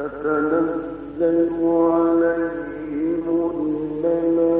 تتنزل عليهم الملائكة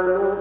الذي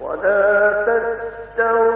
بينك وبينه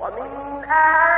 ومن آه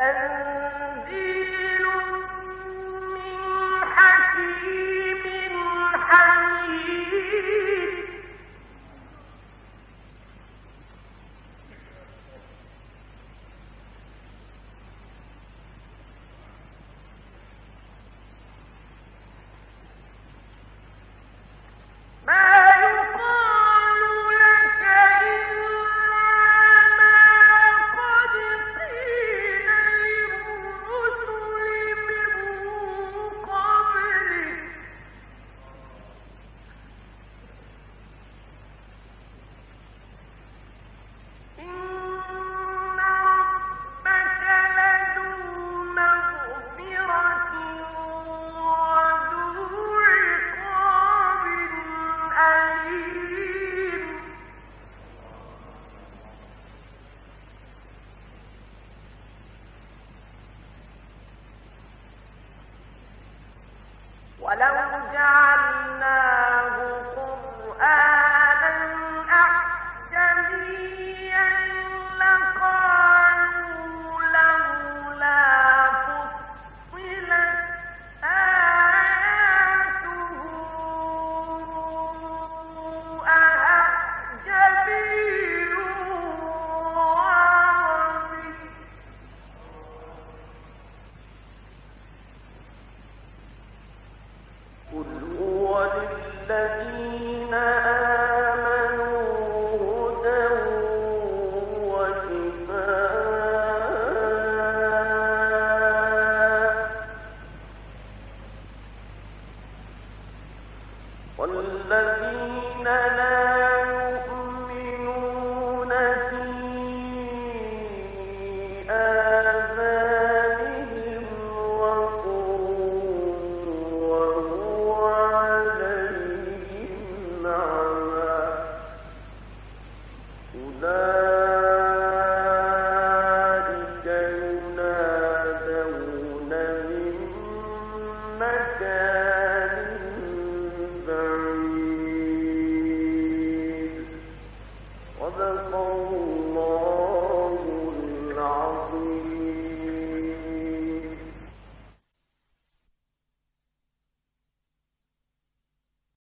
أن ولو جعل أولئك